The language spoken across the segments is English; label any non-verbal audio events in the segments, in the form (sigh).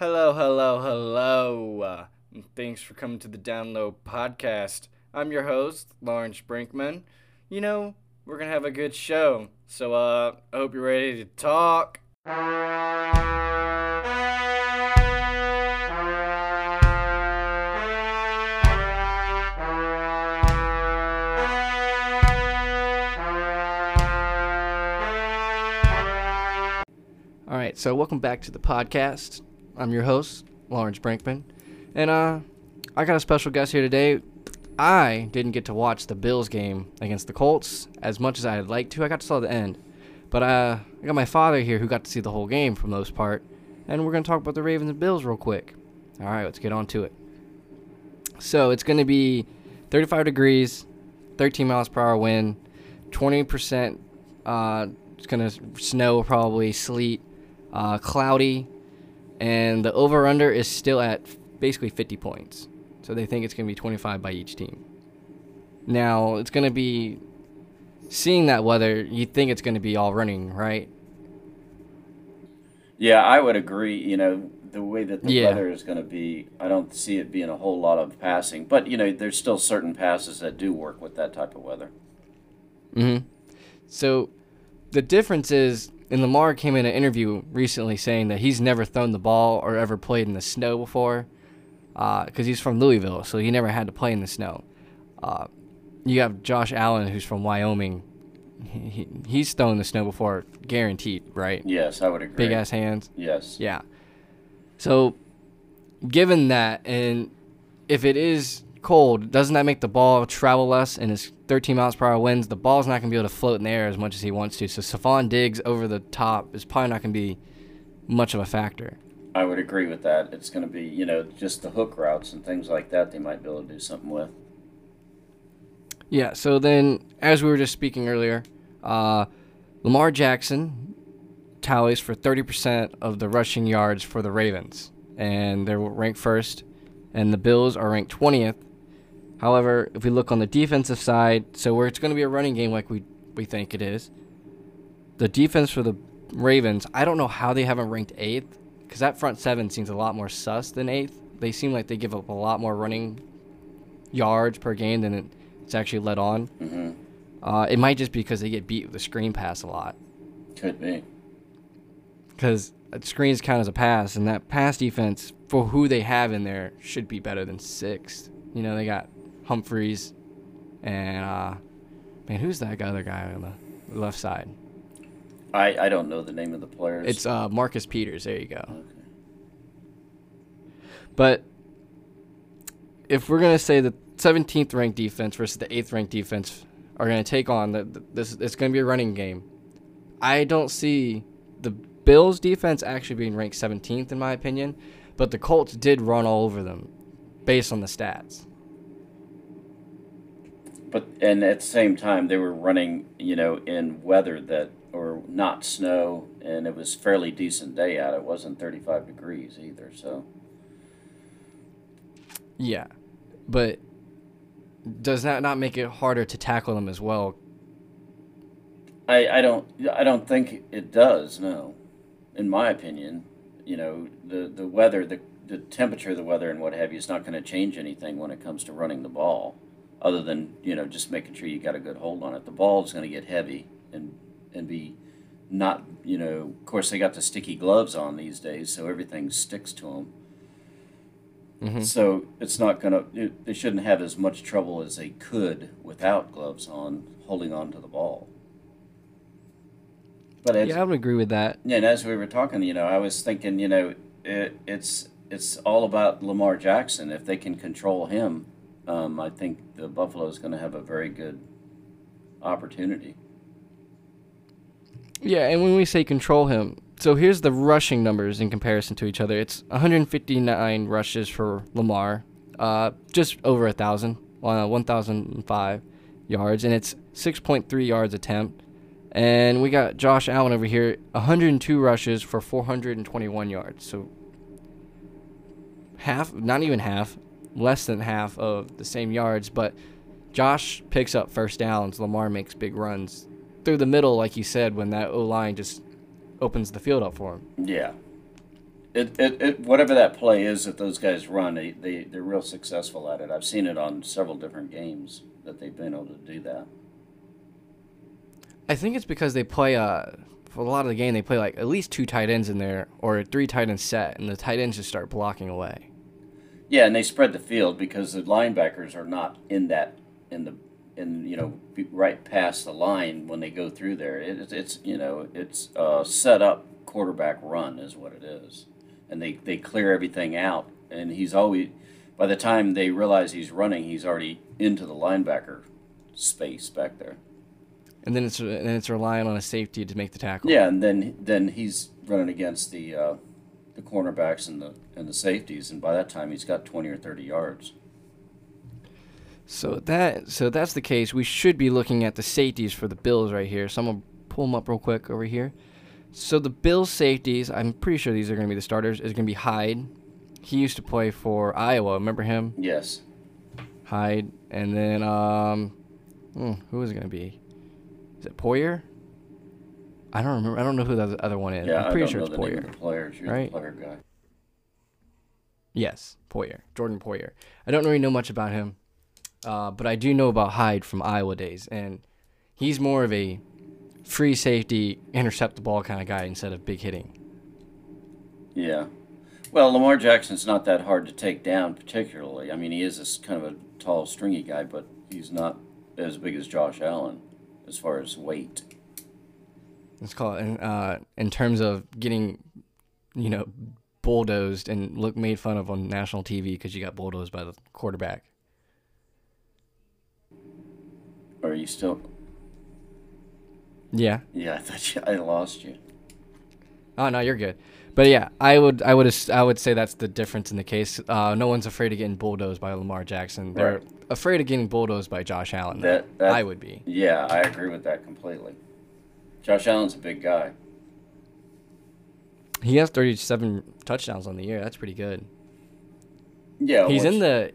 Hello, hello, hello. Uh, thanks for coming to the Download Podcast. I'm your host, Lawrence Brinkman. You know, we're going to have a good show. So, uh, I hope you're ready to talk. All right, so welcome back to the podcast. I'm your host, Lawrence Brinkman. And uh I got a special guest here today. I didn't get to watch the Bills game against the Colts as much as I'd like to. I got to saw the end. But uh I got my father here who got to see the whole game for the most part. And we're going to talk about the Ravens and Bills real quick. All right, let's get on to it. So, it's going to be 35 degrees, 13 miles per hour wind, 20% uh it's going to snow probably, sleet, uh, cloudy, and the over under is still at basically 50 points. So they think it's going to be 25 by each team. Now, it's going to be seeing that weather, you think it's going to be all running, right? Yeah, I would agree. You know, the way that the Yeah. weather is going to be, I don't see it being a whole lot of passing. But, you know, there's still certain passes that do work with that type of weather. Mm-hmm. So the difference is, and Lamar came in an interview recently saying that he's never thrown the ball or ever played in the snow before, because he's from Louisville, so he never had to play in the snow. Uh, you have Josh Allen, who's from Wyoming. He, he, he's thrown the snow before, guaranteed, right? Yes, I would agree. Big ass hands. Yes. Yeah. So, given that, and if it is cold, doesn't that make the ball travel less? And it's 13 miles per hour winds. The ball's not going to be able to float in the air as much as he wants to. So, Stefon Diggs over the top is probably not going to be much of a factor. I would agree with that. It's going to be, you know, just the hook routes and things like that they might be able to do something with. Yeah. So then, as we were just speaking earlier, uh, Lamar Jackson tallies for 30% of the rushing yards for the Ravens, and they're ranked first, and the Bills are ranked 20th. However, if we look on the defensive side, so where it's going to be a running game like we we think it is, the defense for the Ravens, I don't know how they haven't ranked eighth, because that front seven seems a lot more sus than eighth. They seem like they give up a lot more running yards per game than it, it's actually let on. hmm Uh, it might just be because they get beat with the screen pass a lot. Could be. Because screens count as a pass, and that pass defense for who they have in there should be better than sixth. You know, they got Humphreys and uh, man, who's that other guy on the left side? I, I don't know the name of the players. It's uh, Marcus Peters. There you go. Okay. But if we're gonna say the 17th ranked defense versus the 8th ranked defense are gonna take on the, the this, it's gonna be a running game. I don't see the Bills defense actually being ranked 17th in my opinion, but the Colts did run all over them, based on the stats. But and at the same time, they were running, you know, in weather that or not snow, and it was fairly decent day out. It wasn't 35 degrees either. So Yeah, but does that not make it harder to tackle them as well? I, I don't I don't think it does. No, in my opinion, you know, the the weather, the the temperature of the weather, and what have you, is not going to change anything when it comes to running the ball, other than you know just making sure you got a good hold on it. The ball is going to get heavy and and be not you know. Of course, they got the sticky gloves on these days, so everything sticks to them. Mhm. So it's not going to. They shouldn't have as much trouble as they could without gloves on, holding on to the ball. But it's, Yeah, I would agree with that. yeah, and as we were talking, you know, I was thinking, you know, it, it's it's all about Lamar Jackson. If they can control him, um, I think the Buffalo is going to have a very good opportunity. Yeah, and when we say control him, so here's the rushing numbers in comparison to each other. It's 159 rushes for Lamar, uh, just over a thousand, uh, 1,005 yards, and it's 6.3 yards attempt. And we got Josh Allen over here, 102 rushes for 421 yards. So half, not even half, less than half of the same yards, but Josh picks up first downs. Lamar makes big runs through the middle, like you said, when that O line just opens the field up for him. Yeah, It, it, it whatever that play is that those guys run, they, they they're real successful at it. I've seen it on several different games that they've been able to do that. I think it's because they play uh for a lot of the game they play like at least two tight ends in there or three tight ends set, and the tight ends just start blocking away. Yeah, and they spread the field because the linebackers are not in that in the in you know right past the line when they go through there. It, it's you know it's a set up quarterback run is what it is, and they they clear everything out, and he's always by the time they realize he's running, he's already into the linebacker space back there. And then it's and then it's relying on a safety to make the tackle. Yeah, and then then he's running against the uh, the cornerbacks and the and the safeties, and by that time he's got twenty or thirty yards. So that so that's the case. We should be looking at the safeties for the Bills right here. So I'm gonna pull them up real quick over here. So the Bills safeties, I'm pretty sure these are gonna be the starters. Is gonna be Hyde. He used to play for Iowa. Remember him? Yes. Hyde, and then um, hmm, who is it gonna be? Is it Poyer? I don't remember. I don't know who the other one is. Yeah, I'm pretty sure it's know the name Poyer. of the players. You're right? player guy. Yes, Poyer, Jordan Poyer. I don't really know much about him, uh, but I do know about Hyde from Iowa days, and he's more of a free safety, intercept the ball kind of guy instead of big hitting. Yeah. Well, Lamar Jackson's not that hard to take down, particularly. I mean, he is this kind of a tall, stringy guy, but he's not as big as Josh Allen as far as weight. Let's call it in, uh, in terms of getting, you know, bulldozed and look made fun of on national TV because you got bulldozed by the quarterback. Are you still? Yeah. Yeah, I thought you, I lost you. Oh no, you're good. But yeah, I would, I would, I would say that's the difference in the case. Uh, no one's afraid of getting bulldozed by Lamar Jackson. They're Right. afraid of getting bulldozed by Josh Allen. That- that- I would be. Yeah, I agree with that completely. Josh Allen's a big guy. He has 37 touchdowns on the year. That's pretty good. Yeah, He's in the,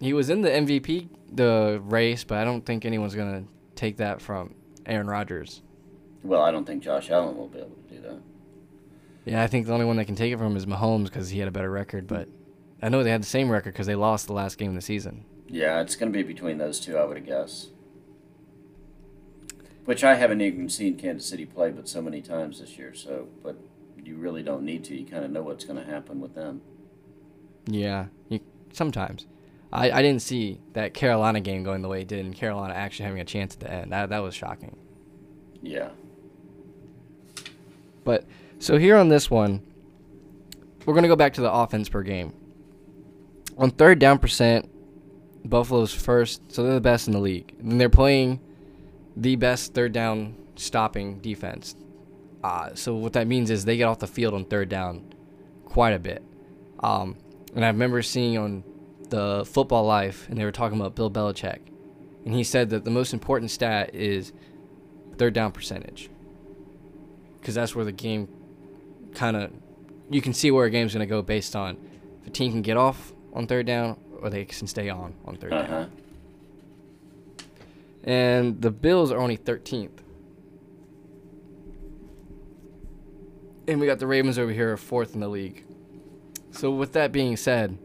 he was in the MVP the race, but I don't think anyone's gonna take that from Aaron Rodgers. Well, I don't think Josh Allen will be able to do that. Yeah, I think the only one that can take it from him is Mahomes because he had a better record. But I know they had the same record because they lost the last game of the season. Yeah, it's going to be between those two, I would guess. Which I haven't even seen Kansas City play but so many times this year. So, but you really don't need to. You kind of know what's going to happen with them. Yeah, you, sometimes. I, I didn't see that Carolina game going the way it did, and Carolina actually having a chance at the end. That that was shocking. Yeah. But so here on this one, we're gonna go back to the offense per game. On third down percent, Buffalo's first, so they're the best in the league. And they're playing the best third down stopping defense. Uh, so what that means is they get off the field on third down quite a bit. Um, and I remember seeing on the Football Life, and they were talking about Bill Belichick, and he said that the most important stat is third down percentage, because that's where the game kind of you can see where a game's going to go based on if a team can get off on third down or they can stay on on third Uh down. And the Bills are only 13th. And we got the Ravens over here, fourth in the league. So with that being said,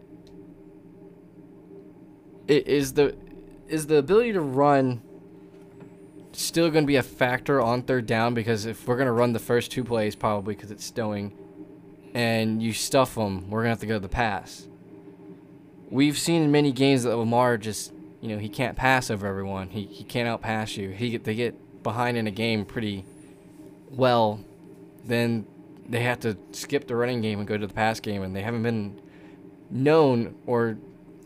i- is the is the ability to run still going to be a factor on third down? Because if we're going to run the first two plays, probably because it's snowing, and you stuff them, we're going to have to go to the pass. We've seen in many games that Lamar just, you know, he can't pass over everyone. He, he can't outpass you. He they get behind in a game pretty well, then they have to skip the running game and go to the pass game, and they haven't been known or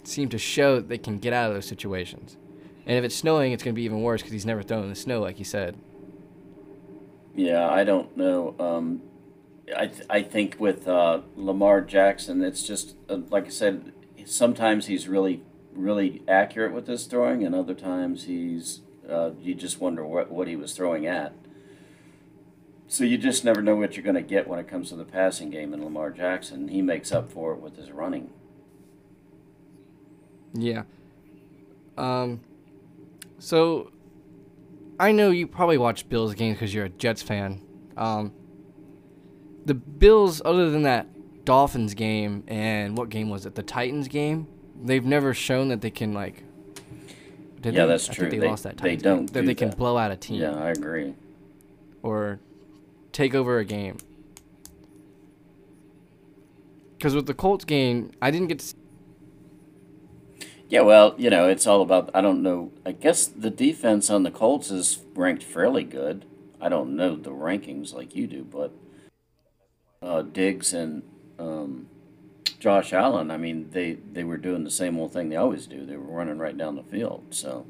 seem to show that they can get out of those situations. And if it's snowing, it's going to be even worse because he's never thrown in the snow, like you said. Yeah, I don't know. Um, I th- I think with uh, Lamar Jackson, it's just uh, like I said. Sometimes he's really really accurate with his throwing, and other times he's uh, you just wonder what what he was throwing at. So you just never know what you're going to get when it comes to the passing game. And Lamar Jackson, he makes up for it with his running. Yeah. Um. So, I know you probably watch Bills games because you're a Jets fan. Um. The Bills, other than that Dolphins game and what game was it? The Titans game. They've never shown that they can like. Yeah, they? that's I true. They, They- lost that they don't That do they can that. blow out a team Yeah, I agree. or take over a game. Because with the Colts game, I didn't get to. See, Yeah, well, you know, it's all about. I don't know. I guess the defense on the Colts is ranked fairly good. I don't know the rankings like you do, but uh, Diggs and um, Josh Allen. I mean, they they were doing the same old thing they always do. They were running right down the field. So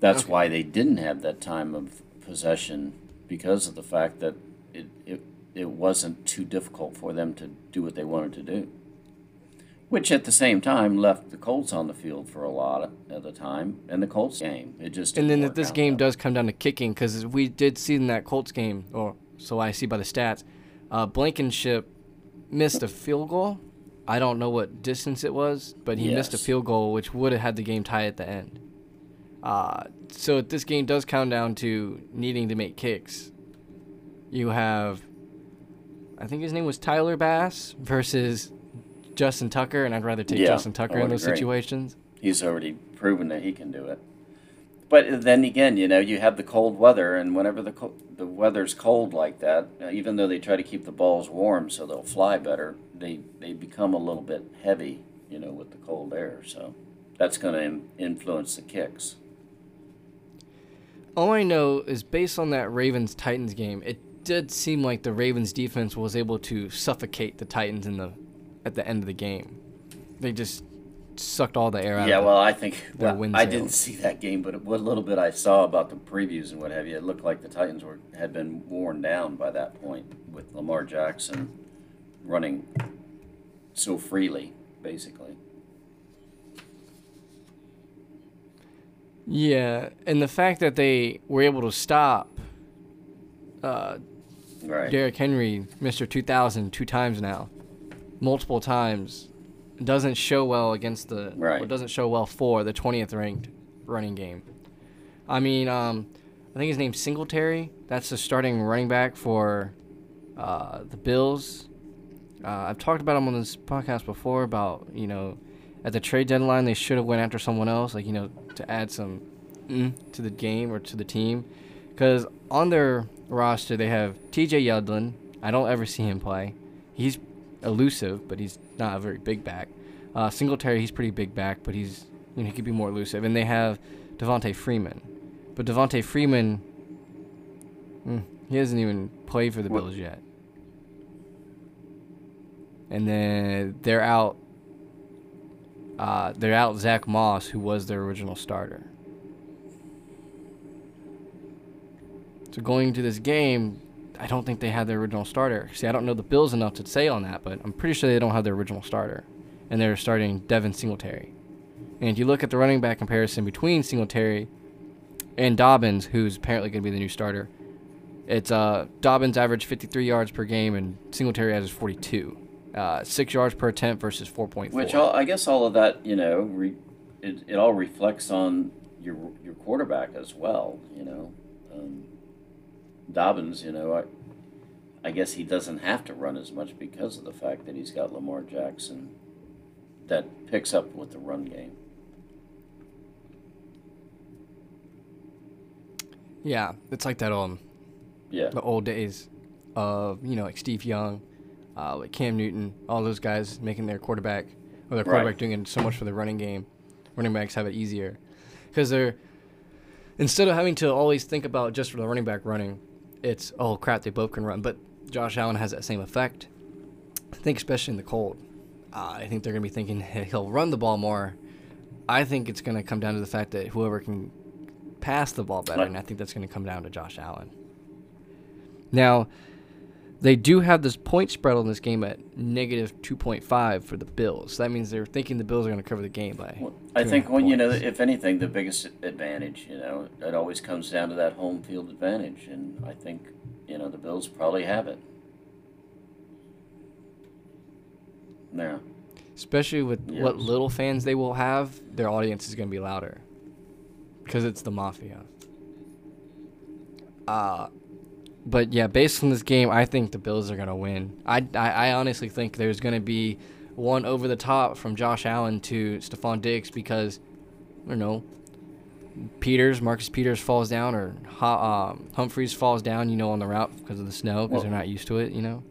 that's Okay. why they didn't have that time of possession because of the fact that it it it wasn't too difficult for them to do what they wanted to do which at the same time left the Colts on the field for a lot of the time, and the Colts game. It just and then work this game that does come down to kicking because we did see in that Colts game, or so I see by the stats, uh, Blankenship missed a field goal. I don't know what distance it was, but he missed a field goal, which would have had the game tie at the end. Uh, so this game does come down to needing to make kicks. You have, I think his name was Tyler Bass versus Justin Tucker, and I'd rather take Yeah, Justin Tucker in those agree. situations. He's already proven that he can do it. But then again, you know, you have the cold weather, and whenever the co- the weather's cold like that, uh, even though they try to keep the balls warm so they'll fly better, they they become a little bit heavy, you know, with the cold air. So that's going to influence the kicks. All I know is based on that Ravens Titans game, it did seem like the Ravens defense was able to suffocate the Titans in the at the end of the game. They just sucked all the air out Yeah, well, I think well, I didn't see that game, but what little bit I saw about the previews and what have you, it looked like the Titans were had been worn down by that point with Lamar Jackson running so freely, basically. Yeah, and the fact that they were able to stop uh, Right. Derrick Henry, Mr. 2000, two times now, multiple times, doesn't show well against the Right. or doesn't show well for the 20th ranked running game. I mean, um, I think his name's Singletary. That's the starting running back for uh, the Bills. Uh, I've talked about him on this podcast before about you know at the trade deadline they should have went after someone else like you know to add some mm, to the game or to the team because on their roster they have T.J. Yeldon. I don't ever see him play. He's elusive, but he's not a very big back. Uh, Singletary, he's pretty big back, but he's you know he could be more elusive. And they have Devonta Freeman, but Devonta Freeman, mm, he hasn't even played for the What- Bills yet. And then they're out. Uh, they're out Zach Moss, who was their original starter. So going into this game, I don't think they had their original starter. See, I don't know the Bills enough to say on that, but I'm pretty sure they don't have their original starter, and they're starting Devin Singletary. And if you look at the running back comparison between Singletary and Dobbins, who's apparently going to be the new starter, it's uh, Dobbins averaged 53 yards per game, and Singletary averages 42. Uh, six yards per attempt versus 4.4. Which all, I guess all of that, you know, re, it, it all reflects on your your quarterback as well. You know, um, Dobbins. You know, I I guess he doesn't have to run as much because of the fact that he's got Lamar Jackson that picks up with the run game. yeah, it's like that um Yeah, the old days of you know like Steve Young, uh, like Cam Newton, all those guys making their quarterback or their Right. quarterback doing it so much for the running game. Running backs have it easier because they're instead of having to always think about just for the running back running, it's oh crap they both can run. But Josh Allen has that same effect. I think especially in the cold, uh, I think they're gonna be thinking hey, (laughs) he'll run the ball more. I think it's gonna come down to the fact that whoever can pass the ball better, and I think that's gonna come down to Josh Allen. Now, they do have this point spread on this game at negative 2.5 for the Bills. That means they're thinking the Bills are going to cover the game by. Well, I think when you know, if anything, the biggest advantage, you know, it always comes down to that home field advantage, and I think you know the Bills probably have it. Yeah. Especially with what little fans they will have, their audience is going to be louder. Because it's the Mafia. Uh, but yeah, based on this game, I think the Bills are gonna win. I, I, I honestly think there's gonna be one over the top from Josh Allen to Stefon Diggs because I don't know. Peters, Marcus Peters falls down, or uh, Humphreys falls down, you know, on the route because of the snow, because they're not used to it, you know.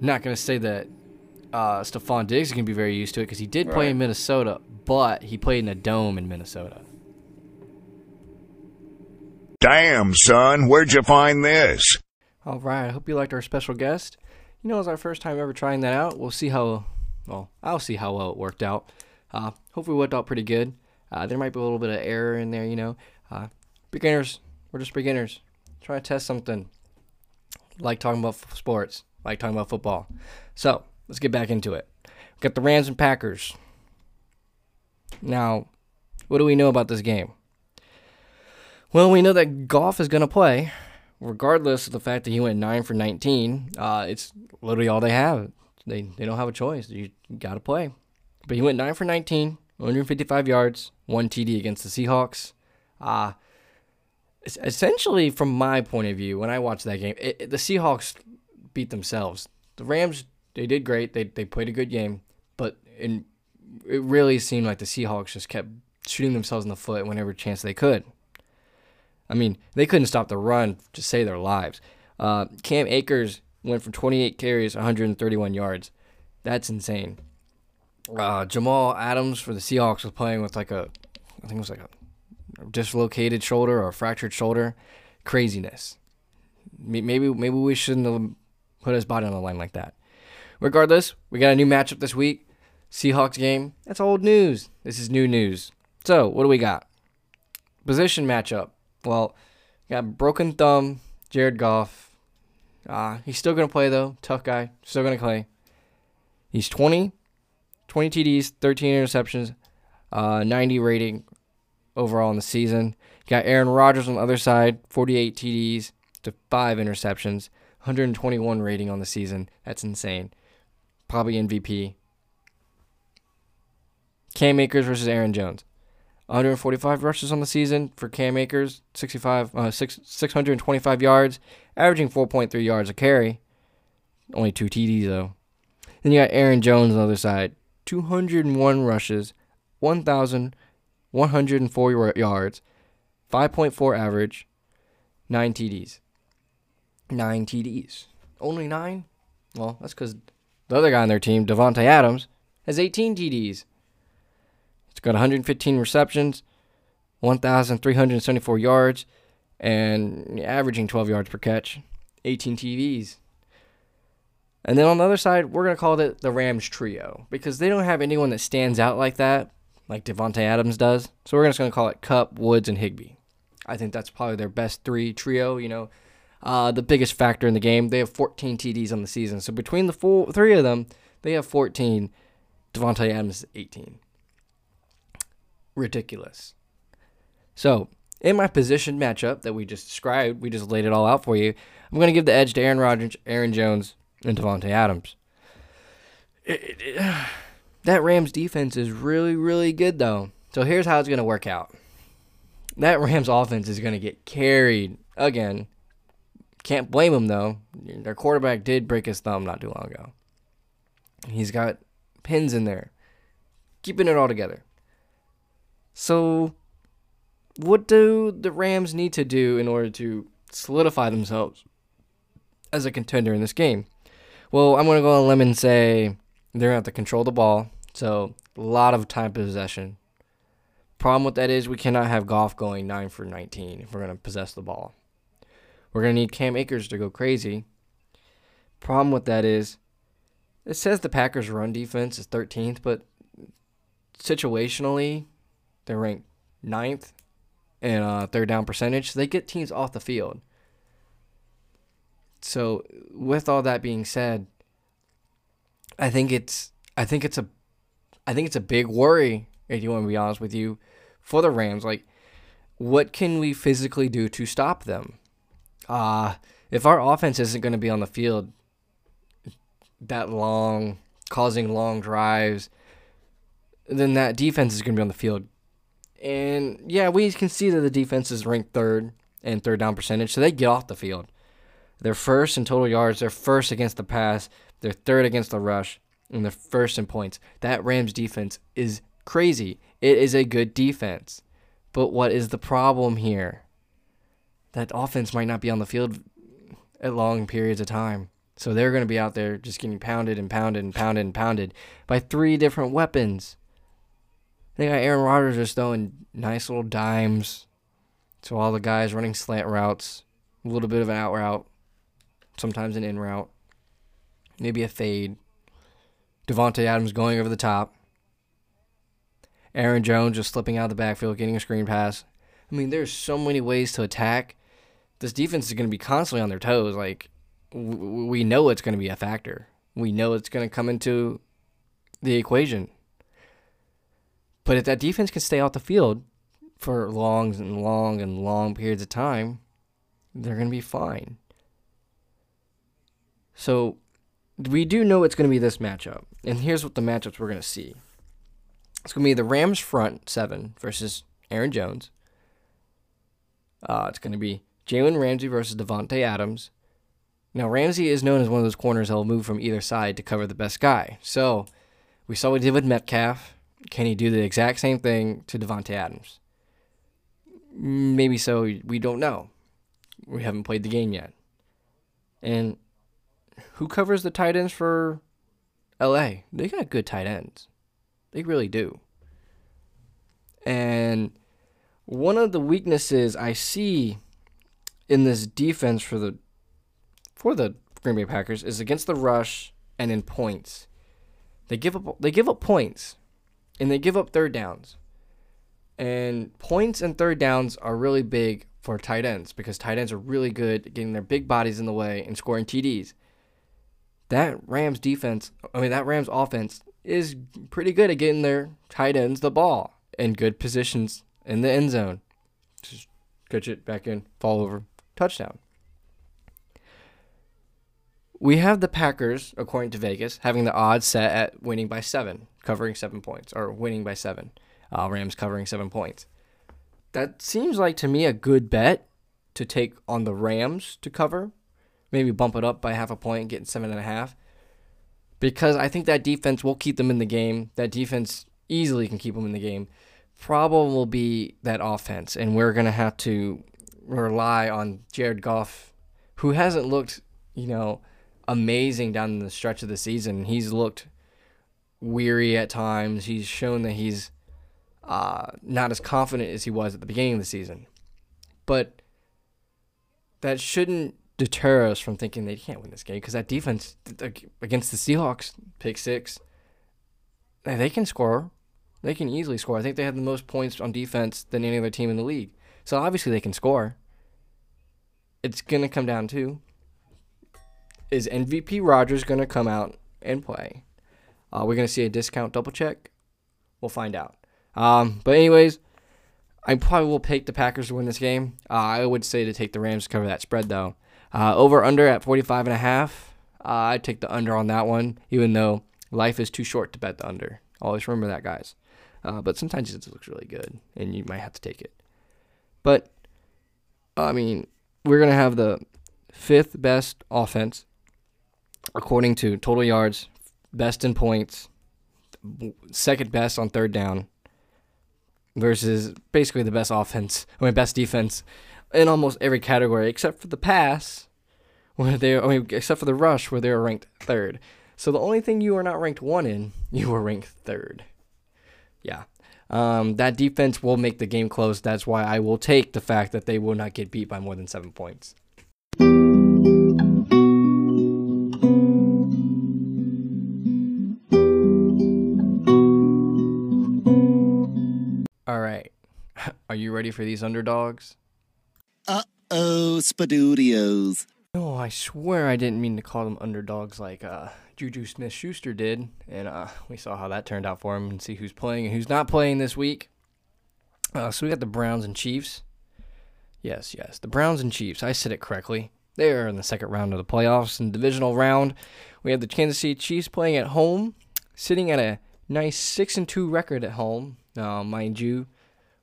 not gonna say that uh, Stefon Diggs is gonna be very used to it because he did play in Minnesota, but he played in a dome in Minnesota. Damn, son, where'd you find this? All right, I hope you liked our special guest. You know, it's our first time ever trying that out. We'll see how, well, I'll see how well it worked out. Uh, hopefully, it worked out pretty good. Uh, there might be a little bit of error in there, you know. Uh, beginners, we're just beginners. Try to test something. Like talking about f- sports, like talking about football. So, let's get back into it. We got the Rams and Packers. Now, what do we know about this game? Well, we know that Goff is going to play, regardless of the fact that he went 9 for 19. Uh, it's literally all they have. They, they don't have a choice. You got to play. But he went 9 for 19, 155 yards, 1 TD against the Seahawks. Uh, essentially, from my point of view, when I watched that game, it, it, the Seahawks beat themselves. The Rams, they did great. They, they played a good game, but in, it really seemed like the Seahawks just kept shooting themselves in the foot whenever chance they could. I mean, they couldn't stop the run to save their lives. Uh, Cam Akers went for 28 carries, 131 yards. That's insane. Uh, Jamal Adams for the Seahawks was playing with like a, I think it was like a dislocated shoulder or a fractured shoulder. Craziness. Maybe maybe we shouldn't have put his body on the line like that. Regardless, we got a new matchup this week. Seahawks game. That's old news. This is new news. So, what do we got? Position matchup. Well, got broken thumb, Jared Goff. Uh, he's still going to play, though. Tough guy. Still going to play. He's 20, 20 TDs, 13 interceptions, uh, 90 rating overall in the season. Got Aaron Rodgers on the other side, 48 TDs to 5 interceptions, 121 rating on the season. That's insane. Probably MVP. Cam Akers versus Aaron Jones. 145 rushes on the season for Cam Akers, 65, uh, 6, 625 yards, averaging 4.3 yards a carry. Only two TDs, though. Then you got Aaron Jones on the other side, 201 rushes, 1,104 yards, 5.4 average, 9 TDs. 9 TDs. Only 9? Well, that's because the other guy on their team, Davante Adams, has 18 TDs. Got 115 receptions, 1,374 yards, and averaging 12 yards per catch, 18 TDs. And then on the other side, we're going to call it the Rams trio because they don't have anyone that stands out like that, like Davante Adams does. So we're just going to call it Kupp, Woods, and Higbee. I think that's probably their best three trio. You know, uh, the biggest factor in the game. They have 14 TDs on the season. So between the four, three of them, they have 14. Davante Adams 18 ridiculous. So, in my position matchup that we just described, we just laid it all out for you. I'm going to give the edge to Aaron Rodgers, Aaron Jones, and Davante Adams. It, it, it, (sighs) that Rams defense is really, really good, though. So here's how it's going to work out. That Rams offense is going to get carried again. Can't blame them though. Their quarterback did break his thumb not too long ago. He's got pins in there, keeping it all together. So, what do the Rams need to do in order to solidify themselves as a contender in this game? Well, I'm going to go on a limb and say they're going to have to control the ball. So, a lot of time possession. Problem with that is we cannot have Goff going 9 for 19 if we're going to possess the ball. We're going to need Cam Akers to go crazy. Problem with that is it says the Packers' run defense is 13th, but situationally, they're ranked ninth in uh, third down percentage. They get teams off the field. So with all that being said, I think it's I think it's a I think it's a big worry, if you want to be honest with you, for the Rams. Like, what can we physically do to stop them? Uh if our offense isn't going to be on the field that long, causing long drives, then that defense is going to be on the field and yeah, we can see that the defense is ranked third in third down percentage, so they get off the field. They're first in total yards. They're first against the pass. They're third against the rush, and they're first in points. That Rams defense is crazy. It is a good defense. But what is the problem here? That offense might not be on the field at long periods of time. So they're going to be out there just getting pounded and pounded and pounded and pounded by three different weapons. They got Aaron Rodgers just throwing nice little dimes to all the guys running slant routes, a little bit of an out route, sometimes an in route, maybe a fade. Davante Adams going over the top. Aaron Jones just slipping out of the backfield, getting a screen pass. I mean, there's so many ways to attack. This defense is going to be constantly on their toes. Like, we know it's going to be a factor. We know it's going to come into the equation. But if that defense can stay off the field for long and long and long periods of time, they're going to be fine. So we do know it's going to be this matchup. And here's what the matchups we're going to see it's going to be the Rams front seven versus Aaron Jones. Uh, it's going to be Jalen Ramsey versus Davante Adams. Now, Ramsey is known as one of those corners that will move from either side to cover the best guy. So, we saw what he did with Metcalf. Can he do the exact same thing to Davante Adams? Maybe so. We don't know. We haven't played the game yet. And who covers the tight ends for LA? They got good tight ends. They really do. And one of the weaknesses I see in this defense for the for the Green Bay Packers is against the rush and in points. They give up they give up points and they give up third downs. And points and third downs are really big for tight ends because tight ends are really good at getting their big bodies in the way and scoring TDs. That Rams defense, I mean that Rams offense is pretty good at getting their tight ends the ball in good positions in the end zone. Just catch it back in, fall over, touchdown. We have the Packers, according to Vegas, having the odds set at winning by seven, covering seven points, or winning by seven. Uh, Rams covering seven points. That seems like to me a good bet to take on the Rams to cover. Maybe bump it up by half a point, getting seven and a half. Because I think that defense will keep them in the game. That defense easily can keep them in the game. Problem will be that offense, and we're gonna have to rely on Jared Goff, who hasn't looked, you know, amazing down the stretch of the season. He's looked weary at times. He's shown that he's uh, not as confident as he was at the beginning of the season. But that shouldn't deter us from thinking they can't win this game because that defense against the Seahawks, pick six, they can score. They can easily score. I think they have the most points on defense than any other team in the league. So obviously they can score. It's going to come down to is MVP Rodgers going to come out and play? Uh, we're going to see a discount double check. We'll find out. Um, but anyways, I probably will pick the Packers to win this game. Uh, I would say to take the Rams to cover that spread though. Uh, over under at 45 and a half. Uh, I'd take the under on that one, even though life is too short to bet the under. Always remember that, guys. Uh, but sometimes it looks really good, and you might have to take it. But I mean, we're gonna have the fifth best offense according to total yards, best in points, second best on third down, versus basically the best offense, I mean, best defense in almost every category except for the pass, where they, I mean, except for the rush, where they were ranked third. So the only thing you are not ranked one in, (laughs) you were ranked third. Yeah. Um, that defense will make the game close. That's why I will take the fact that they will not get beat by more than seven points. All right. (laughs) Are you ready for these underdogs? Uh oh, Spadudios. No, I swear I didn't mean to call them underdogs like uh, Juju Smith Schuster did. And uh, we saw how that turned out for him and see who's playing and who's not playing this week. Uh, so we got the Browns and Chiefs. Yes, yes. The Browns and Chiefs. I said it correctly. They are in the second round of the playoffs and divisional round. We have the Kansas City Chiefs playing at home, sitting at a nice 6 and 2 record at home. Now, mind you,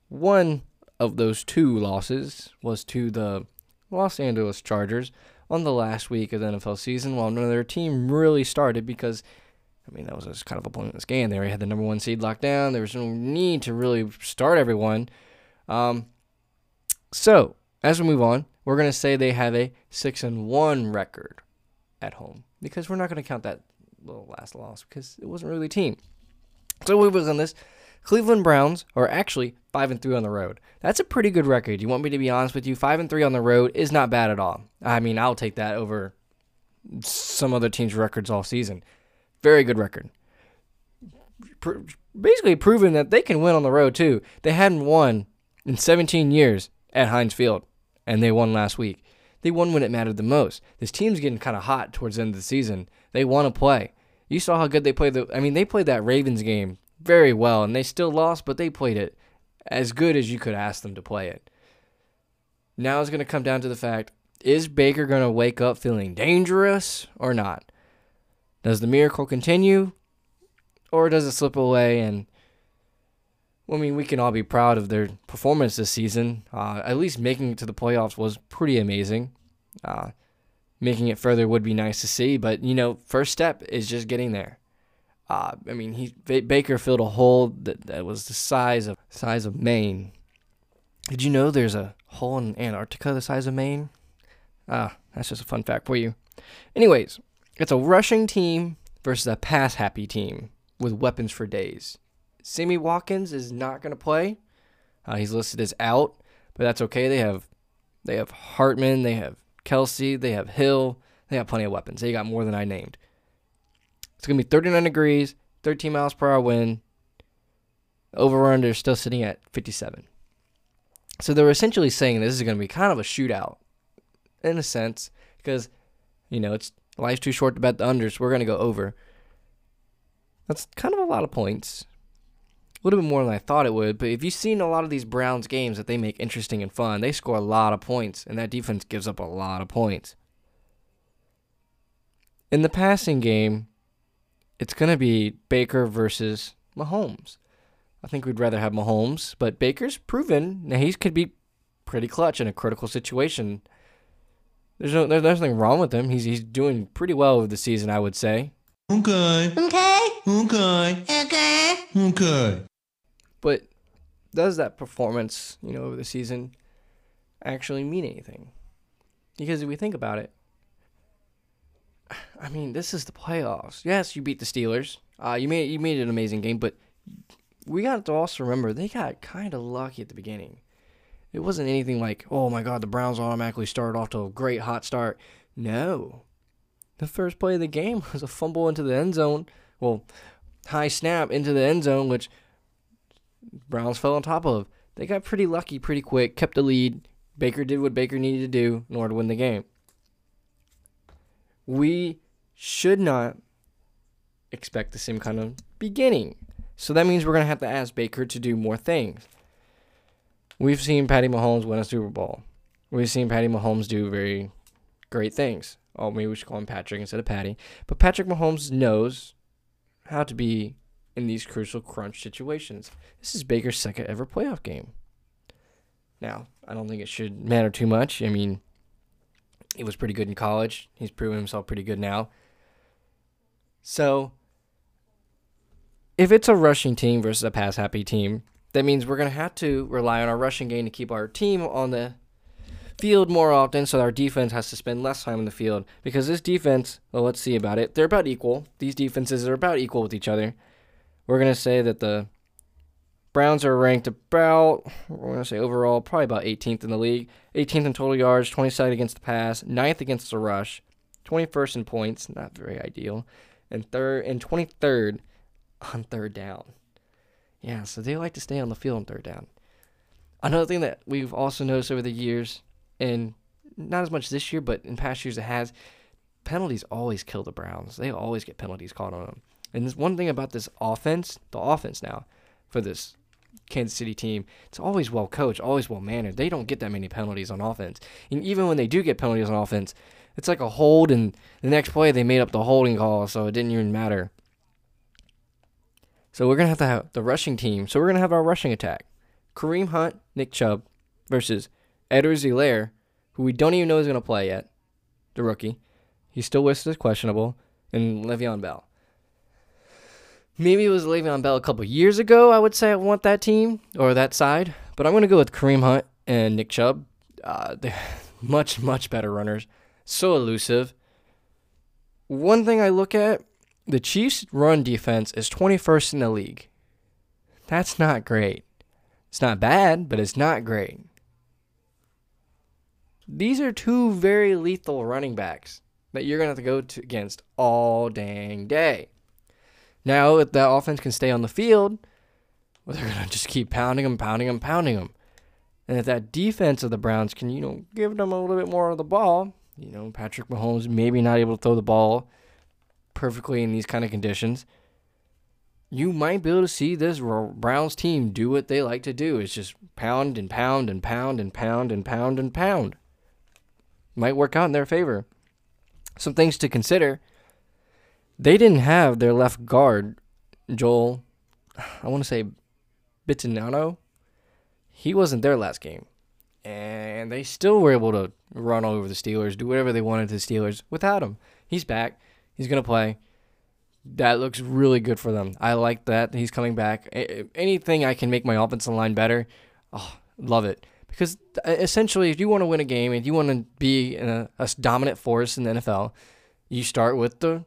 one of those two losses was to the Los Angeles Chargers on the last week of the NFL season while none of their team really started because I mean that was just kind of a pointless game. They already had the number one seed locked down. There was no need to really start everyone. Um, so as we move on, we're gonna say they have a six and one record at home because we're not gonna count that little last loss because it wasn't really a team. So we was on this. Cleveland Browns are actually five and three on the road. That's a pretty good record. You want me to be honest with you? Five and three on the road is not bad at all. I mean, I'll take that over some other teams' records all season. Very good record. Basically proven that they can win on the road too. They hadn't won in 17 years at Heinz Field, and they won last week. They won when it mattered the most. This team's getting kind of hot towards the end of the season. They want to play. You saw how good they played. The I mean, they played that Ravens game very well, and they still lost, but they played it as good as you could ask them to play it. Now it's going to come down to the fact is Baker going to wake up feeling dangerous or not? Does the miracle continue or does it slip away? And, well, I mean, we can all be proud of their performance this season. Uh, at least making it to the playoffs was pretty amazing. Uh, making it further would be nice to see, but, you know, first step is just getting there. Uh, I mean, he Baker filled a hole that, that was the size of size of Maine. Did you know there's a hole in Antarctica the size of Maine? Ah, that's just a fun fact for you. Anyways, it's a rushing team versus a pass happy team with weapons for days. Sammy Watkins is not going to play. Uh, he's listed as out, but that's okay. They have they have Hardman, they have Kelce, they have Hill, they have plenty of weapons. They got more than I named. It's going to be 39 degrees, 13 miles per hour wind. Over under still sitting at 57. So they're essentially saying this is going to be kind of a shootout in a sense because, you know, it's life's too short to bet the unders. So we're going to go over. That's kind of a lot of points. A little bit more than I thought it would, but if you've seen a lot of these Browns games that they make interesting and fun, they score a lot of points, and that defense gives up a lot of points. In the passing game, it's going to be Baker versus Mahomes. I think we'd rather have Mahomes, but Baker's proven that he could be pretty clutch in a critical situation. There's no, there's nothing wrong with him. He's he's doing pretty well over the season, I would say. Okay. Okay. Okay. Okay. Okay. But does that performance, you know, over the season actually mean anything? Because if we think about it, I mean, this is the playoffs. Yes, you beat the Steelers. Uh, you made you made an amazing game, but we got to also remember they got kind of lucky at the beginning. It wasn't anything like, oh my God, the Browns automatically started off to a great hot start. No, the first play of the game (laughs) was a fumble into the end zone. Well, high snap into the end zone, which Browns fell on top of. They got pretty lucky pretty quick, kept the lead. Baker did what Baker needed to do in order to win the game we should not expect the same kind of beginning. So that means we're going to have to ask Baker to do more things. We've seen Patty Mahomes win a Super Bowl. We've seen Patty Mahomes do very great things. Oh, maybe we should call him Patrick instead of Patty. But Patrick Mahomes knows how to be in these crucial crunch situations. This is Baker's second ever playoff game. Now, I don't think it should matter too much. I mean, he was pretty good in college. He's proven himself pretty good now. So, if it's a rushing team versus a pass happy team, that means we're going to have to rely on our rushing game to keep our team on the field more often so our defense has to spend less time in the field because this defense, well, let's see about it. They're about equal. These defenses are about equal with each other. We're going to say that the Browns are ranked about, we're going to say overall, probably about 18th in the league. 18th in total yards, 22nd against the pass, 9th against the rush, 21st in points, not very ideal, and third and 23rd on third down. Yeah, so they like to stay on the field on third down. Another thing that we've also noticed over the years, and not as much this year, but in past years it has, penalties always kill the Browns. They always get penalties caught on them. And this one thing about this offense, the offense now, for this Kansas City team, it's always well coached, always well mannered. They don't get that many penalties on offense. And even when they do get penalties on offense, it's like a hold, and the next play they made up the holding call, so it didn't even matter. So we're gonna have to have the rushing team. So we're gonna have our rushing attack. Kareem Hunt, Nick Chubb versus Edwards-Helaire, who we don't even know is going to play yet, the rookie. He's still listed as questionable, and Le'Veon Bell. Maybe it was Le'Veon Bell a couple years ago. I would say I want that team or that side, but I'm going to go with Kareem Hunt and Nick Chubb. Uh, (laughs) they're much much better runners, so elusive. One thing I look at, the Chiefs' run defense is 21st in the league. That's not great. It's not bad, but it's not great. These are two very lethal running backs that you're going to have to go to against all dang day. Now, if that offense can stay on the field, well, they're going to just keep pounding them, pounding them, pounding them. And if that defense of the Browns can, you know, give them a little bit more of the ball, you know, Patrick Mahomes maybe not able to throw the ball perfectly in these kind of conditions, you might be able to see this Browns team do what they like to do. It's just pound and pound and pound and pound and pound and pound. Might work out in their favor. Some things to consider. They didn't have their left guard, Joel, I want to say Bitonino. He wasn't there last game. And they still were able to run all over the Steelers, do whatever they wanted to the Steelers without him. He's back. He's going to play. That looks really good for them. I like that he's coming back. Anything I can make my offensive line better, oh, love it. Because uh, essentially, if you want to win a game and you want to be a, a dominant force in the NFL, you start with the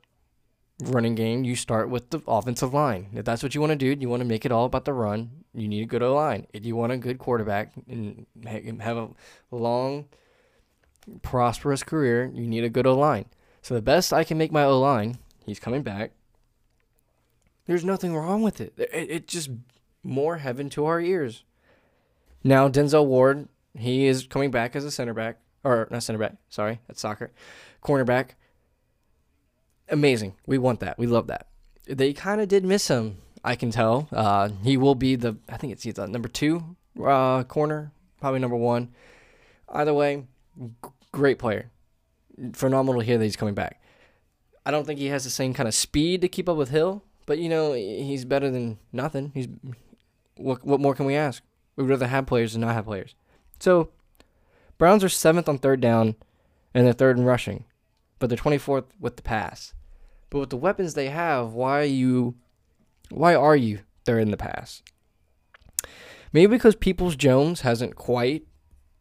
running game, you start with the offensive line. If that's what you want to do, you want to make it all about the run, you need a good O line. If you want a good quarterback and have a long, prosperous career, you need a good O line. So the best I can make my O line, he's coming back. There's nothing wrong with it. It, it just more heaven to our ears. Now Denzel Ward, he is coming back as a center back, or not center back. Sorry, that's soccer, cornerback amazing. We want that. We love that. They kind of did miss him. I can tell. Uh, he will be the. I think it's he's the number two uh, corner, probably number one. Either way, g- great player. Phenomenal to hear that he's coming back. I don't think he has the same kind of speed to keep up with Hill, but you know he's better than nothing. He's what? What more can we ask? We'd rather have players than not have players. So, Browns are seventh on third down, and they're third in rushing but they're 24th with the pass. But with the weapons they have, why are you why are you they're in the pass? Maybe because Peoples Jones hasn't quite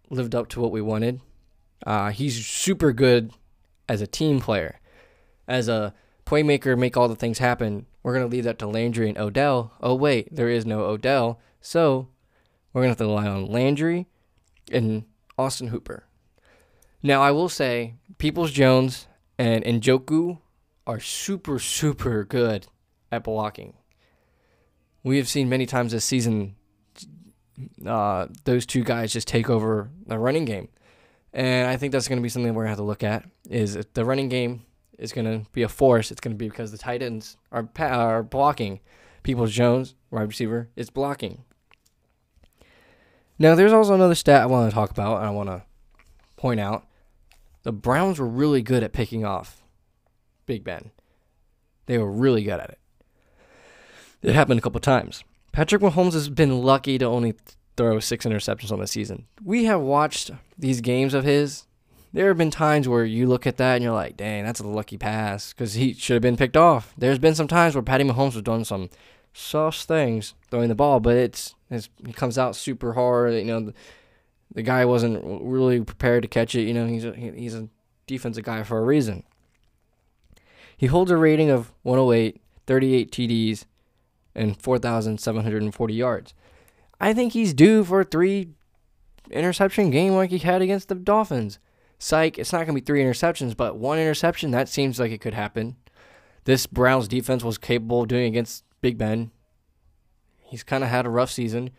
lived up to what we wanted. Uh, he's super good as a team player. As a playmaker, make all the things happen. We're going to leave that to Landry and Odell. Oh, wait, there is no Odell. So we're going to have to rely on Landry and Austin Hooper. Now, I will say Peoples Jones and Njoku are super, super good at blocking. We have seen many times this season uh, those two guys just take over the running game. And I think that's going to be something we're going to have to look at is the running game is going to be a force, it's going to be because the tight ends are, are blocking. Peoples Jones, wide receiver, is blocking. Now, there's also another stat I want to talk about and I want to point out the Browns were really good at picking off Big Ben. They were really good at it. It happened a couple times. Patrick Mahomes has been lucky to only throw six interceptions on the season. We have watched these games of his. There have been times where you look at that and you're like, dang, that's a lucky pass because he should have been picked off. There's been some times where Patty Mahomes was doing some sauce things throwing the ball, but it's, it's he comes out super hard. You know, the guy wasn't really prepared to catch it. You know, he's a, he's a defensive guy for a reason. He holds a rating of 108, 38 TDs, and 4,740 yards. I think he's due for a three interception game like he had against the Dolphins. Psych, it's not going to be three interceptions, but one interception, that seems like it could happen. This Browns defense was capable of doing against Big Ben. He's kind of had a rough season,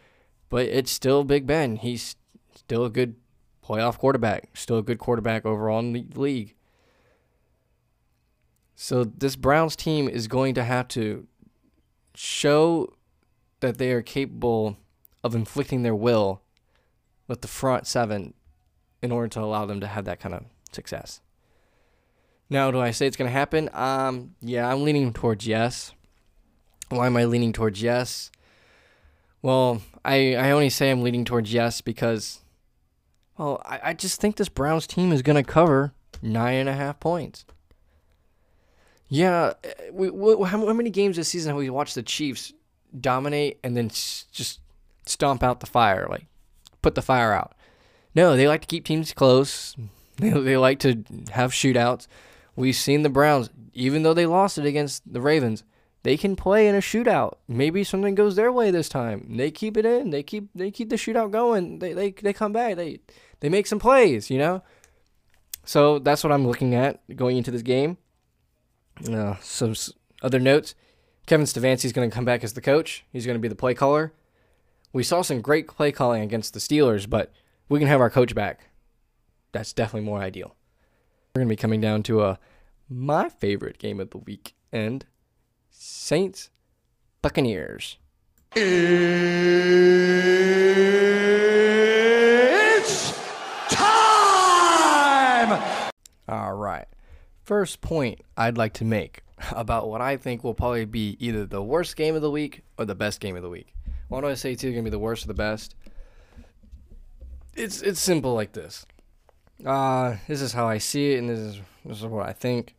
but it's still Big Ben. He's still a good playoff quarterback, still a good quarterback overall in the league. So this Browns team is going to have to show that they are capable of inflicting their will with the front seven in order to allow them to have that kind of success. Now, do I say it's going to happen? Um, yeah, I'm leaning towards yes. Why am I leaning towards yes? Well, I, I only say I'm leaning towards yes because, well, I, I just think this Browns team is going to cover nine and a half points. Yeah, we, we, how, how many games this season have we watched the Chiefs dominate and then s- just stomp out the fire, like put the fire out? No, they like to keep teams close. (laughs) They, they like to have shootouts. We've seen the Browns, even though they lost it against the Ravens, they can play in a shootout. Maybe something goes their way this time. They keep it in. They keep they keep the shootout going. They they, they come back. They they make some plays, you know? So that's what I'm looking at going into this game. Uh, some other notes. Kevin Stefanski's going to come back as the coach. He's going to be the play caller. We saw some great play calling against the Steelers, but we can have our coach back. That's definitely more ideal. We're going to be coming down to a my favorite game of the week and Saints Buccaneers. It's time! All right. First point I'd like to make (laughs) about what I think will probably be either the worst game of the week or the best game of the week. Why do I say it's either to be the worst or the best? It's it's simple like this. Uh, this is how I see it, and this is this is what I think.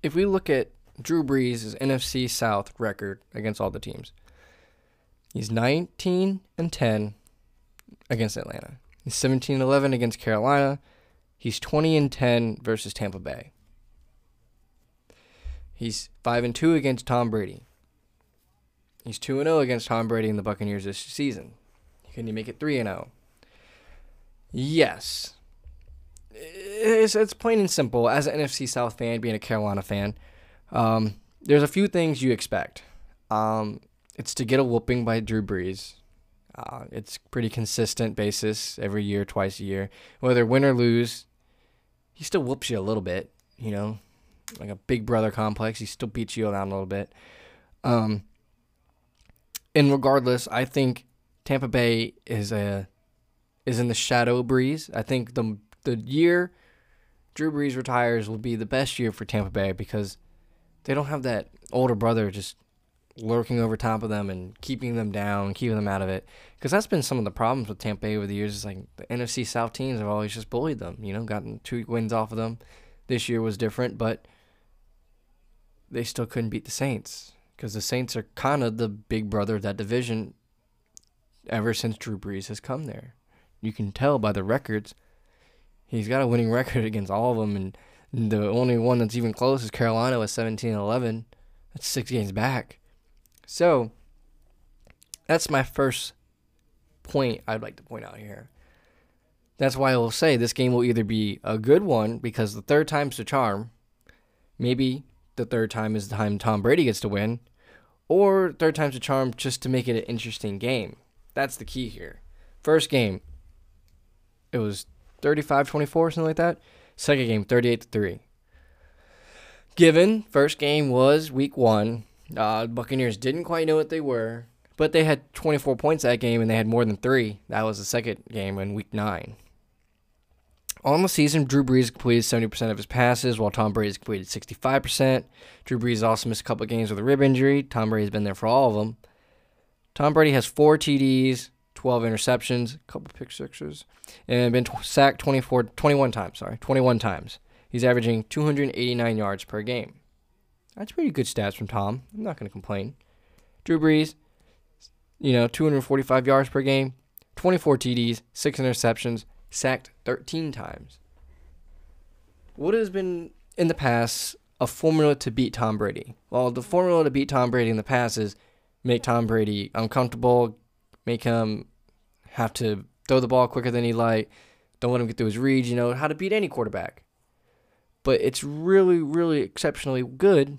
If we look at Drew Brees' NFC South record against all the teams, he's 19 and 10 against Atlanta. He's 17 and 11 against Carolina. He's 20 and 10 versus Tampa Bay. He's 5 and 2 against Tom Brady. He's 2 and 0 against Tom Brady and the Buccaneers this season. Can you make it 3 and 0? Yes. It's, it's plain and simple. As an NFC South fan, being a Carolina fan, um, there's a few things you expect. Um, it's to get a whooping by Drew Brees. Uh, it's pretty consistent basis every year, twice a year. Whether win or lose, he still whoops you a little bit, you know, like a big brother complex. He still beats you around a little bit. Um, and regardless, I think Tampa Bay is a is in the shadow Brees. I think the the year Drew Brees retires will be the best year for Tampa Bay because they don't have that older brother just lurking over top of them and keeping them down, keeping them out of it. Because that's been some of the problems with Tampa Bay over the years. Is like the NFC South teams have always just bullied them. You know, gotten two wins off of them. This year was different, but they still couldn't beat the Saints because the Saints are kind of the big brother of that division. Ever since Drew Brees has come there, you can tell by the records. He's got a winning (laughs) record against all of them, and the only one that's even close is Carolina with 17 11. That's six games back. So, that's my first point I'd like to point out here. That's why I will say this game will either be a good one because the third time's the charm. Maybe the third time is the time Tom Brady gets to win, or third time's the charm just to make it an interesting game. That's the key here. First game, it was 35 24, something like that. Second game, 38 3. Given first game was week one, uh, Buccaneers didn't quite know what they were, but they had 24 points that game and they had more than three. That was the second game in week nine. On the season, Drew Brees completed 70% of his passes, while Tom Brady's completed 65%. Drew Brees also missed a couple games with a rib injury. Tom Brady's been there for all of them. Tom Brady has four TDs, 12 interceptions, a couple pick sixes, and been t- sacked 24, 21 times. Sorry, 21 times. He's averaging 289 yards per game. That's pretty good stats from Tom. I'm not going to complain. Drew Brees, you know, 245 yards per game, 24 TDs, six interceptions, sacked 13 times. What has been in the past a formula to beat Tom Brady? Well, the formula to beat Tom Brady in the past is make Tom Brady uncomfortable, make him have to throw the ball quicker than he like, don't let him get through his reads, you know, how to beat any quarterback. But it's really, really exceptionally good.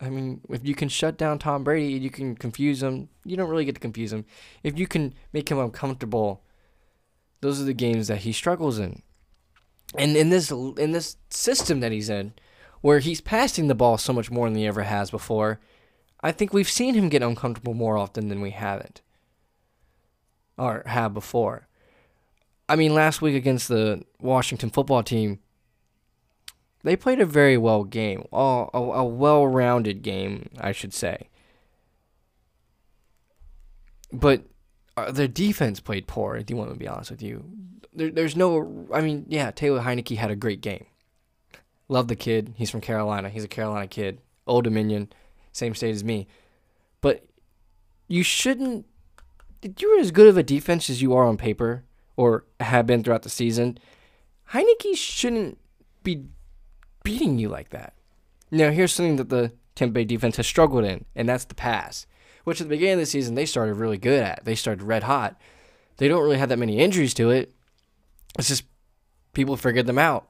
I mean, if you can shut down Tom Brady, you can confuse him. You don't really get to confuse him. If you can make him uncomfortable, those are the games that he struggles in. And in this in this system that he's in, where he's passing the ball so much more than he ever has before, I think we've seen him get uncomfortable more often than we haven't or have before. I mean, last week against the Washington football team, they played a very well game, a, a, a well-rounded game, I should say. but uh, their defense played poor. if you want to be honest with you? There, there's no. I mean, yeah, Taylor Heinicke had a great game. Love the kid. He's from Carolina. He's a Carolina kid. Old Dominion, same state as me. But you shouldn't. You're as good of a defense as you are on paper, or have been throughout the season. Heinicke shouldn't be beating you like that. Now, here's something that the Tampa Bay defense has struggled in, and that's the pass, which at the beginning of the season they started really good at. They started red hot. They don't really have that many injuries to it. It's just people figured them out.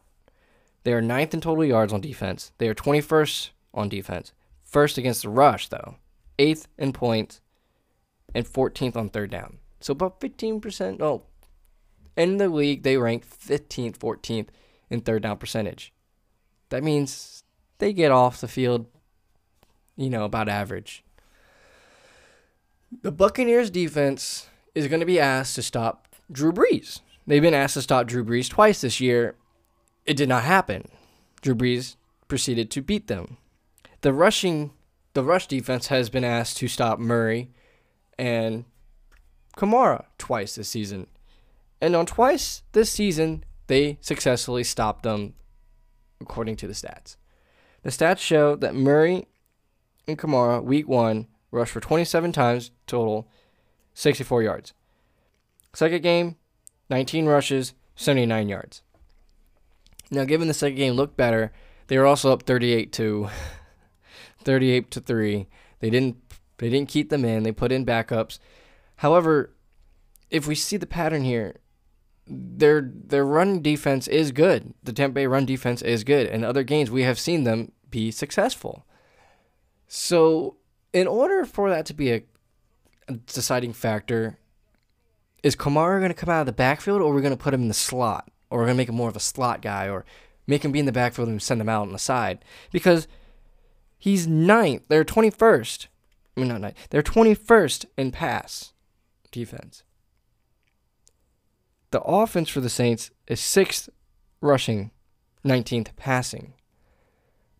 They are ninth in total yards on defense. They are 21st on defense. First against the rush, though. Eighth in points and 14th on third down. So about 15%. Oh, in the league, they rank 15th, 14th in third down percentage. That means they get off the field, you know, about average. The Buccaneers defense is going to be asked to stop Drew Brees. They've been asked to stop Drew Brees twice this year. It did not happen. Drew Brees proceeded to beat them. The rushing, the rush defense has been asked to stop Murray and Kamara twice this season. And on twice this season, they successfully stopped them according to the stats. The stats show that Murray and Kamara, week one, rushed for 27 times total, 64 yards. Second game, 19 rushes, 79 yards. Now, given the second game looked better, they were also up 38 to (laughs) 38 to 3. They didn't they didn't keep them in. They put in backups. However, if we see the pattern here, their their run defense is good. The Tampa Bay run defense is good. In other games, we have seen them be successful. So, in order for that to be a, deciding factor, is Kamara going to come out of the backfield, or are we going to put him in the slot, or we're going to make him more of a slot guy, or make him be in the backfield and send him out on the side? Because he's ninth. They're twenty first. I mean, not ninth. They're twenty first in pass defense. The offense for the Saints is sixth rushing, 19th passing.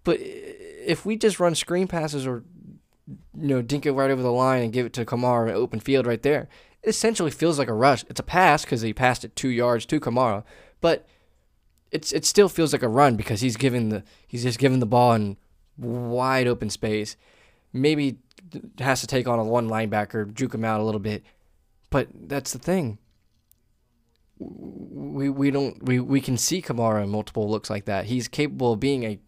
But if we just run screen passes or you know dink it right over the line and give it to Kamara in open field right there, it essentially feels like a rush. It's a pass because he passed it two yards to Kamara, but it's it still feels like a run because he's giving the he's just giving the ball in wide open space. Maybe has to take on a one linebacker, juke him out a little bit, but that's the thing we we don't we, we can see Kamara in multiple looks like that. He's capable of being a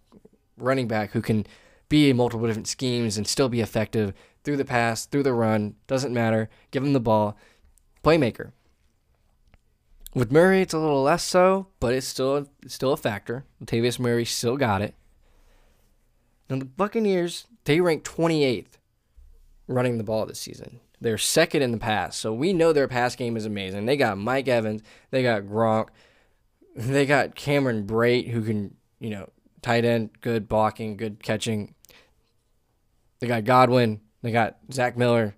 running back who can be in multiple different schemes and still be effective through the pass, through the run, doesn't matter. Give him the ball. Playmaker. With Murray, it's a little less so, but it's still it's still a factor. Latavius Murray still got it. Now the Buccaneers, they rank 28th running the ball this season. They're second in the pass. So we know their pass game is amazing. They got Mike Evans, they got Gronk, they got Cameron Brate who can, you know, tight end, good blocking, good catching. They got Godwin, they got Zach Miller.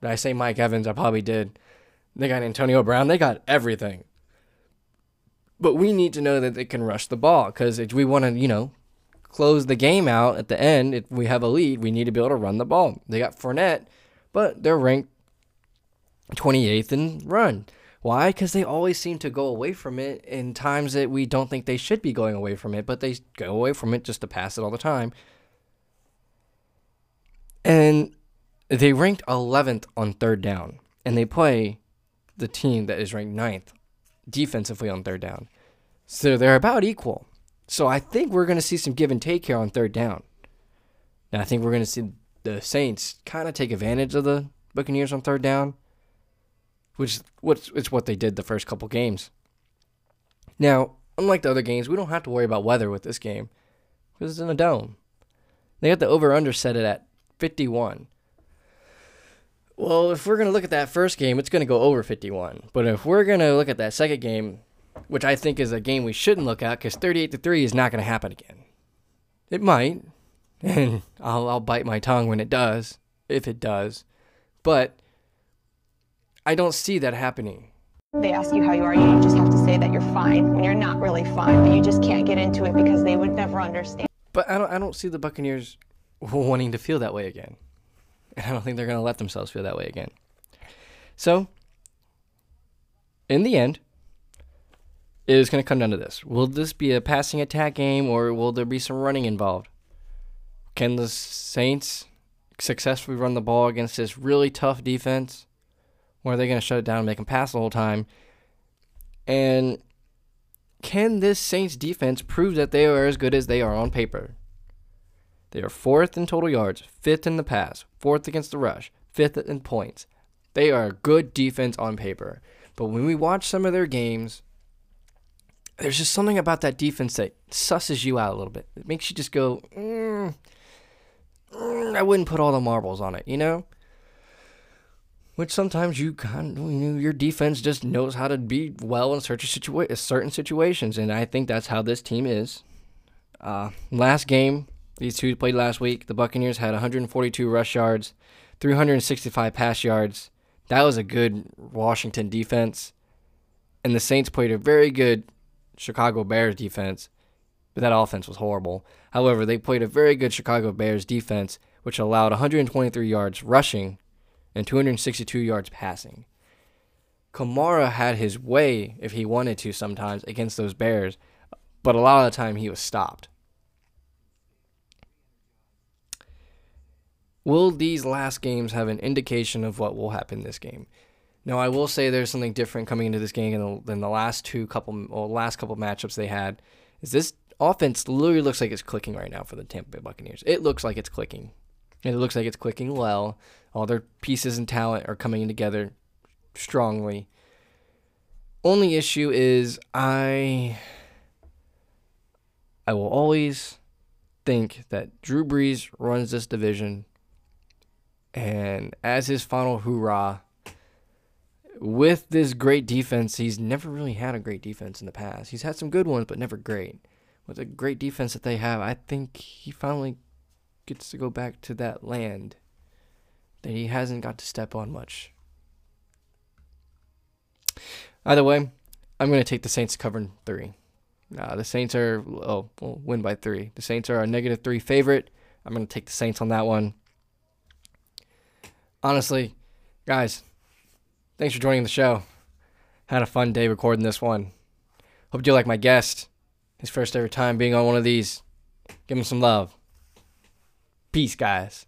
Did I say Mike Evans? I probably did. They got Antonio Brown. They got everything. But we need to know that they can rush the ball because if we want to, you know, close the game out at the end, if we have a lead, we need to be able to run the ball. They got Fournette but they're ranked 28th in run. Why? Because they always seem to go away from it in times that we don't think they should be going away from it, but they go away from it just to pass it all the time. And they ranked 11th on third down, and they play the team that is ranked 9th defensively on third down. So they're about equal. So I think we're going to see some give and take here on third down. And I think we're going to see the Saints kind of take advantage of the Buccaneers on third down, which which is what they did the first couple games. Now, unlike the other games, we don't have to worry about weather with this game because it's in a dome. They got the over under set it at 51. Well, if we're going to look at that first game, it's going to go over 51. But if we're going to look at that second game, which I think is a game we shouldn't look at because 38 to 3 is not going to happen again. It might, and (laughs) I'll I'll bite my tongue when it does, if it does. But I don't see that happening. They ask you how you are, you just have to say that you're fine when you're not really fine, but you just can't get into it because they would never understand. But I don't I don't see the Buccaneers (laughs) wanting to feel that way again. And I don't think they're going to let themselves feel that way again. So, in the end, it is going to come down to this. Will this be a passing attack game or will there be some running involved? Can the Saints successfully run the ball against this really tough defense? Or are they going to shut it down and make them pass the whole time? And can this Saints defense prove that they are as good as they are on paper? They are fourth in total yards, fifth in the pass, fourth against the rush, fifth in points. They are a good defense on paper. But when we watch some of their games, there's just something about that defense that susses you out a little bit. It makes you just go, mm, I wouldn't put all the marbles on it, you know? Which sometimes you kind of, you know, your defense just knows how to be well in certain, situa- certain situations, and I think that's how this team is. Uh, last game, these two played last week. The Buccaneers had 142 rush yards, 365 pass yards. That was a good Washington defense. And the Saints played a very good Chicago Bears defense, but that offense was horrible. However, they played a very good Chicago Bears defense, which allowed 123 yards rushing and 262 yards passing. Kamara had his way if he wanted to sometimes against those Bears, but a lot of the time he was stopped. Will these last games have an indication of what will happen this game? Now, I will say there's something different coming into this game than the, last two couple last couple matchups they had. Is this offense literally looks like it's clicking right now for the Tampa Bay Buccaneers? It looks like it's clicking. And it looks like it's clicking well. All their pieces and talent are coming together strongly. Only issue is I I will always think that Drew Brees runs this division and as his final hoorah, with this great defense, he's never really had a great defense in the past. He's had some good ones, but never great. With a great defense that they have, I think he finally gets to go back to that land that he hasn't got to step on much. Either way, I'm going to take the Saints covering three. Uh, the Saints are, oh, will win by three. The Saints are a negative three favorite. I'm going to take the Saints on that one honestly, guys, thanks for joining the show. Had a fun day recording this one. Hope you like my guest. His first ever time being on one of these. Give him some love. Peace, guys.